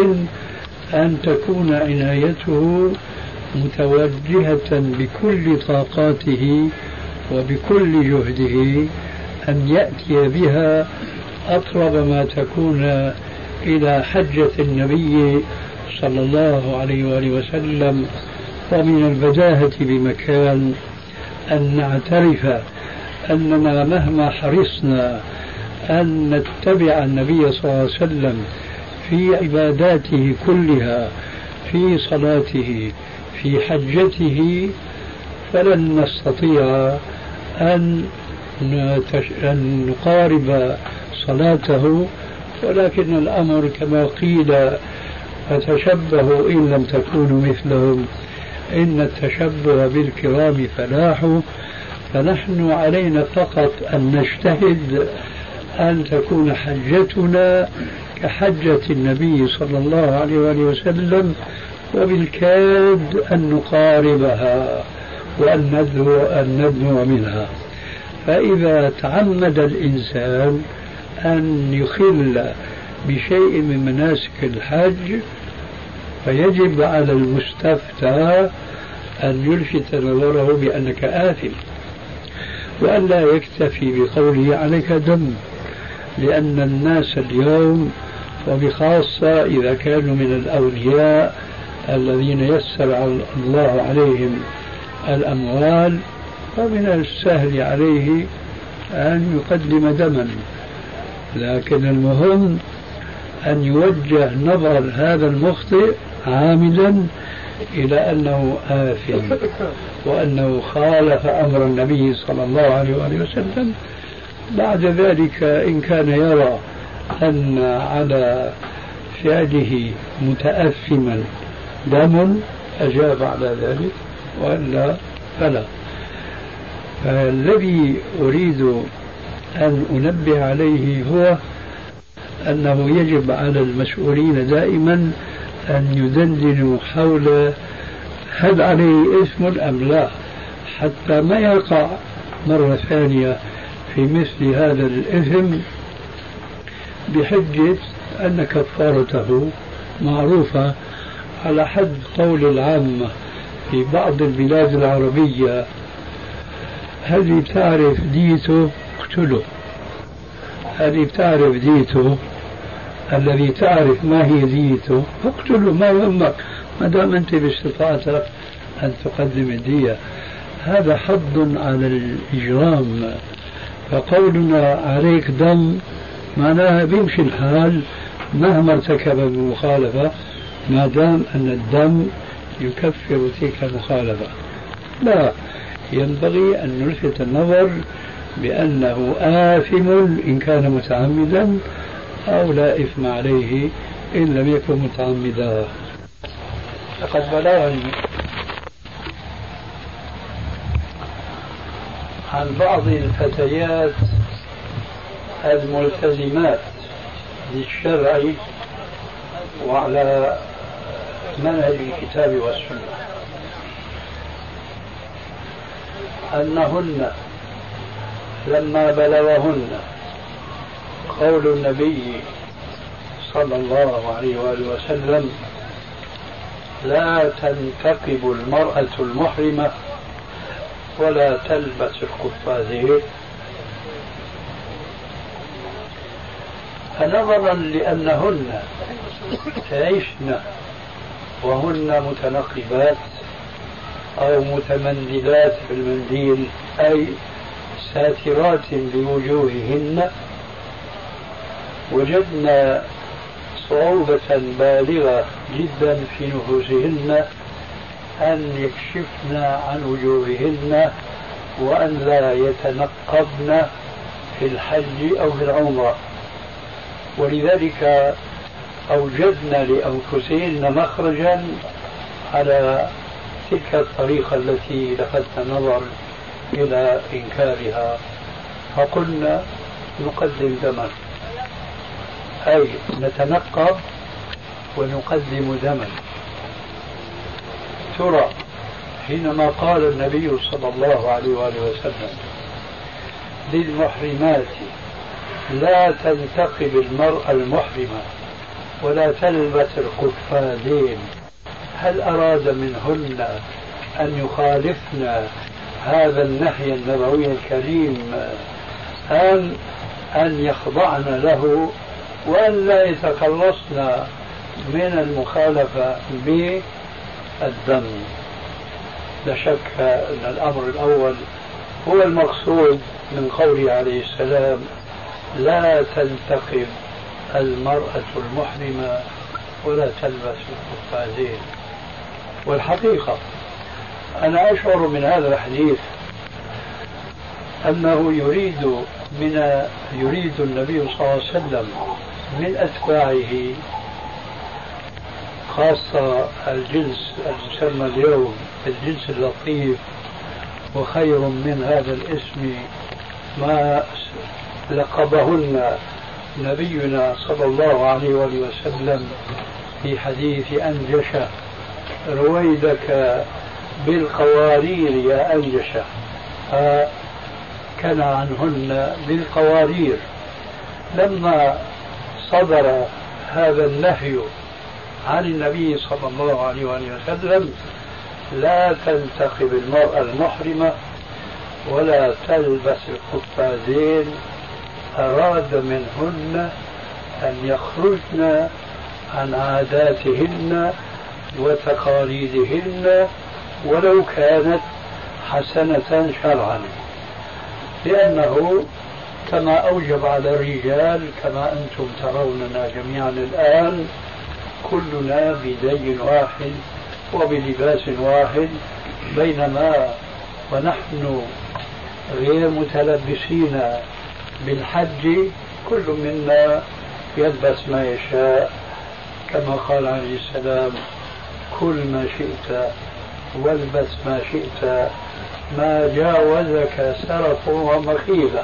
أن تكون عنايته متوجهة بكل طاقاته وبكل جهده أن يأتي بها أقرب ما تكون إلى حجة النبي صلى الله عليه وآله وسلم ومن البداهة بمكان أن نعترف أننا مهما حرصنا أن نتبع النبي صلى الله عليه وسلم في عباداته كلها في صلاته في حجته فلن نستطيع أن أن نقارب صلاته. ولكن الأمر كما قيل فتشبهوا إن لم تكونوا مثلهم. إن التشبه بالكرام فلاح فنحن علينا فقط أن نجتهد أن تكون حجتنا كحجة النبي صلى الله عليه وآله وسلم وبالكاد أن نقاربها وأن ندنو أن ندنو منها. فإذا تعمد الإنسان أن يخل بشيء من مناسك الحج فيجب على المستفتى أن يلفت نظره بأنك آثم وأن لا يكتفي بقوله عليك دم. لأن الناس اليوم وبخاصة إذا كانوا من الأولياء الذين يسر الله عليهم الأموال فمن السهل عليه أن يقدم دما. لكن المهم أن يوجه نظر هذا المخطئ عامدا إلى أنه آثم وأنه خالف أمر النبي صلى الله عليه وسلم بعد ذلك إن كان يرى أن على فعله متأثما دم أجاب على ذلك وإلا فلا فالذي أريد أن أنبه عليه هو أنه يجب على المسؤولين دائما أن يدندنوا حول هل عليه اسم أم لا حتى ما يقع مرة ثانية في مثل هذا الإثم بحجة أن كفارته معروفة على حد قول العامة في بعض البلاد العربية. هذه بتعرف ديته؟ اقتله. هذه بتعرف ديته؟ الذي تعرف ما هي ديته؟ اقتله. ما يهمك ما دام أنت باستطاعتك أن تقدم الدية. هذا حض على الإجرام. فقولنا عليك دم معناها بيمشي الحال مهما ارتكب المخالفة ما دام أن الدم يكفر تلك المخالفة. لا ينبغي أن نلفت النظر بأنه آثم إن كان متعمدا أو لا إثم عليه إن لم يكن متعمدا. لقد بلغني عن بعض الفتيات الملتزمات للشرع وعلى منهج الكتاب والسنة. أنهن لما بلغهن قول النبي صلى الله عليه وآله وسلم لا تنتقب المرأة المحرمة ولا تلبس القفازين فنظرا لأنهن تعيشن وهن متنقبات أو متمندلات بالمنديل أي ساترات لوجوههن. وجدنا صعوبة بالغة جدا في نفوسهن. أن يكشفن عن وجوههن وأن لا يتنقبن في الحج أو في العمرة. ولذلك أوجدنا لأنفسهن مخرجا على تلك الطريقة التي لفتنا نظر إلى إنكارها. فقلنا نقدم دما. أي نتنقب ونقدم دما. ترى حينما قال النبي صلى الله عليه وآله وسلم للمحرمات لا تنتقب المرأة المحرمة ولا تلبس القفازين. هل أراد منهن أن يخالفن هذا النهي النبوي الكريم أم أن يخضعن له وأن لا يتخلصن من المخالفة بالدم لا شك أن الأمر الأول هو المقصود من قوله عليه السلام لا تنتقب المرأة المحرمة ولا تلبس القفازين. والحقيقة أنا أشعر من هذا الحديث أنه يريد من يريد النبي صلى الله عليه وسلم من أتباعه خاصة الجنس المسمى اليوم الجنس اللطيف وخير من هذا الاسم ما لقبهن نبينا صلى الله عليه وسلم في حديث أنجشة رويدك بالقوارير يا أنجشة كان عنهن بالقوارير. لما صدر هذا النهي عن النبي صلى الله عليه وآله وسلم لا تنتخب المرأة المحرمة ولا تلبس القفازين أراد منهن أن يخرجن عن عاداتهن وتقاليدهن ولو كانت حسنة شرعا. لأنه كما أوجب على الرجال كما أنتم تروننا جميعا الآن كلنا بدين واحد وبلباس واحد بينما ونحن غير متلبسين بالحج كل منا يلبس ما يشاء. كما قال عليه السلام كل ما شئت والبس ما شئت ما جاوزك سرف ومخيلة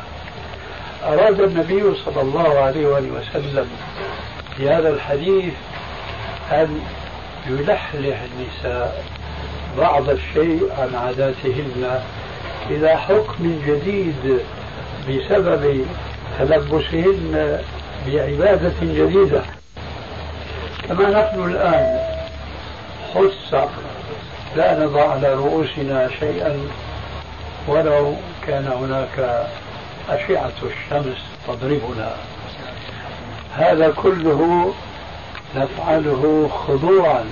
أراد النبي صلى الله عليه وسلم في هذا الحديث أن يلحلح النساء بعض الشيء عن عاداتهن إلى حكم جديد بسبب تلبسهن بعبادة جديدة. كما نحن الآن خص لا نضع على رؤوسنا شيئا ولو كان هناك أشعة الشمس تضربنا. هذا كله نفعله خضوعا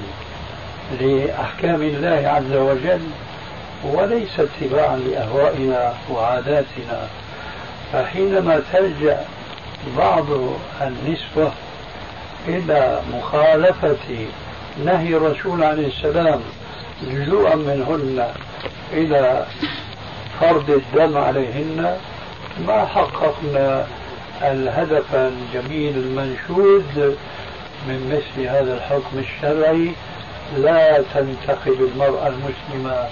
لأحكام الله عز وجل وليس اتباعا لأهوائنا وعاداتنا. فحينما تلجأ بعض النسوة إلى مخالفة نهي الرسول عليه السلام لجوءا منهن إلى فرض الدم عليهن ما حققنا الهدف الجميل المنشود من مثل هذا الحكم الشرعي لا تنتقد المرأة المسلمة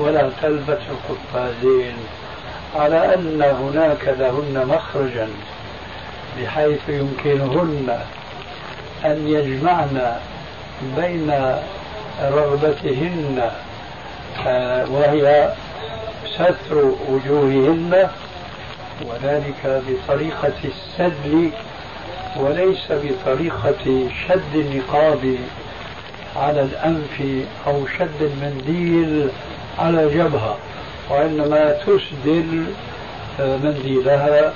ولا تلبس القفازين على أن هناك لهن مخرجا بحيث يمكنهن أن يجمعن بين رغبتهن آه، وهي ستر وجوههن وذلك بطريقة السدل وليس بطريقة شد النقاب على الأنف أو شد المنديل على جبهة وإنما تسدل آه، منديلها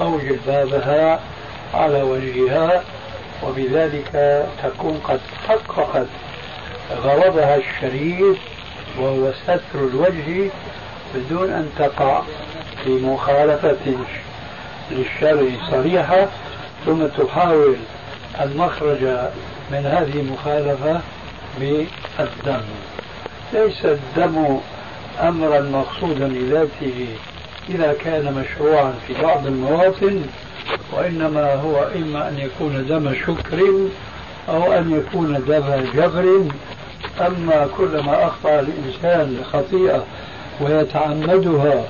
أو جلبابها على وجهها وبذلك تكون قد حققت غرضها الشريف وهو ستر الوجه بدون أن تقع في مخالفة للشرع صريحة. ثم تحاول المخرج من هذه المخالفة بالدم. ليس الدم أمرا مقصودا لذاته إذا كان مشروعا في بعض المواطن وإنما هو إما أن يكون دم شكر أو أن يكون دم جبر. أما كلما أخطأ الإنسان خطيئة ويتعمدها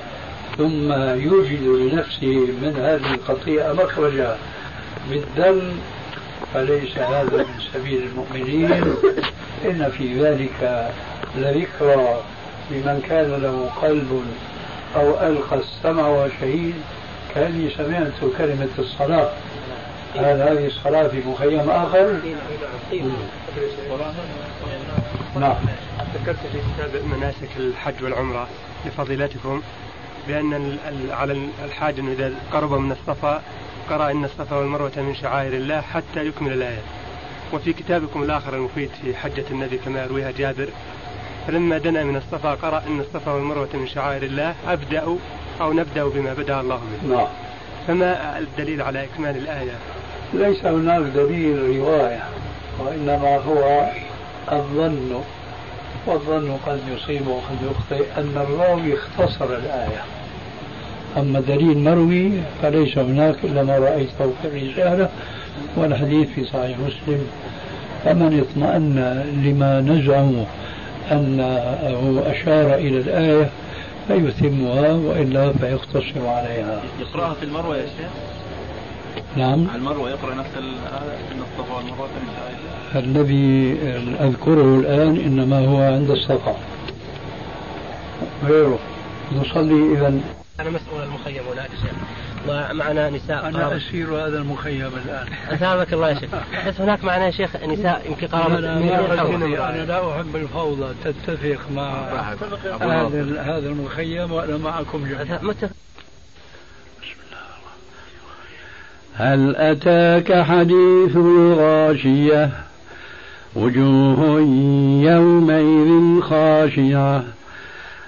ثم يوجد لنفسه من هذه الخطيئة مخرجا بالدم فليس هذا من سبيل المؤمنين. إن في ذلك لذكرى لمن كان له قلب أو ألقى السمع وشهيد كأني سمعت كلمة الصلاة. هل هذه الصلاة في مخيم آخر؟ نعم. ذكرت في كتاب مناسك الحج والعمرة لفضيلتكم بأن على الحاج أنه إذا قرب من الصفا قرأ إن الصفا والمروة من شعائر الله حتى يكمل الآية. وفي كتابكم الآخر المفيد في حجة النبي كما يرويها جابر فلما دنا من الصفا قرأ إن الصفا والمروة من شعائر الله أبدأ أو نبدأ بما بدأ الله به. نعم. فما الدليل على إكمال الآية؟ ليس هناك دليل رواية وإنما هو الظن والظن قد يصيب وقد يخطئ أن الراوي اختصر الآية. أما دليل مروي فليس هناك إلا ما رأيته في الرسالة والحديث في صحيح مسلم. فمن اطمأن لما نزعم أنه أشار إلى الآية فيتمها وإلا فيقتصر عليها. يقرأها في المروة يا شيخ؟ نعم. على المروة يقرأ نفس الآية من الصفا والمروة من الذي أذكره الآن إنما هو عند الصفا. غيره. نصلي إذا أنا مسؤول المخيم هناك شيخ. ومعنا نساء أنا أسير هذا المخيم الآن. أثابك الله يا شيخ. بس هناك معنا يا شيخ نساء يمكن قرابة أنا, أنا لا أحب الفوضى تتفق مع هذا هذا المخيم وأنا معكم جميعا. هل أتاك حديث الغاشية؟ وجوه يومئذ خاشعة.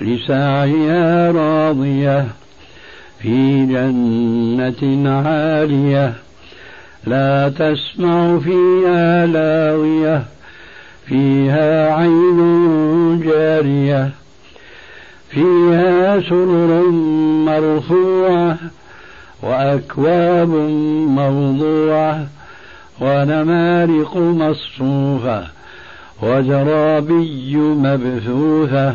لسعيها راضية في جنة عالية. لا تسمع فيها لاغية فيها عين جارية. فيها سرر مرفوعة وأكواب موضوعة ونمارق مصفوفة وزرابي مبثوثة.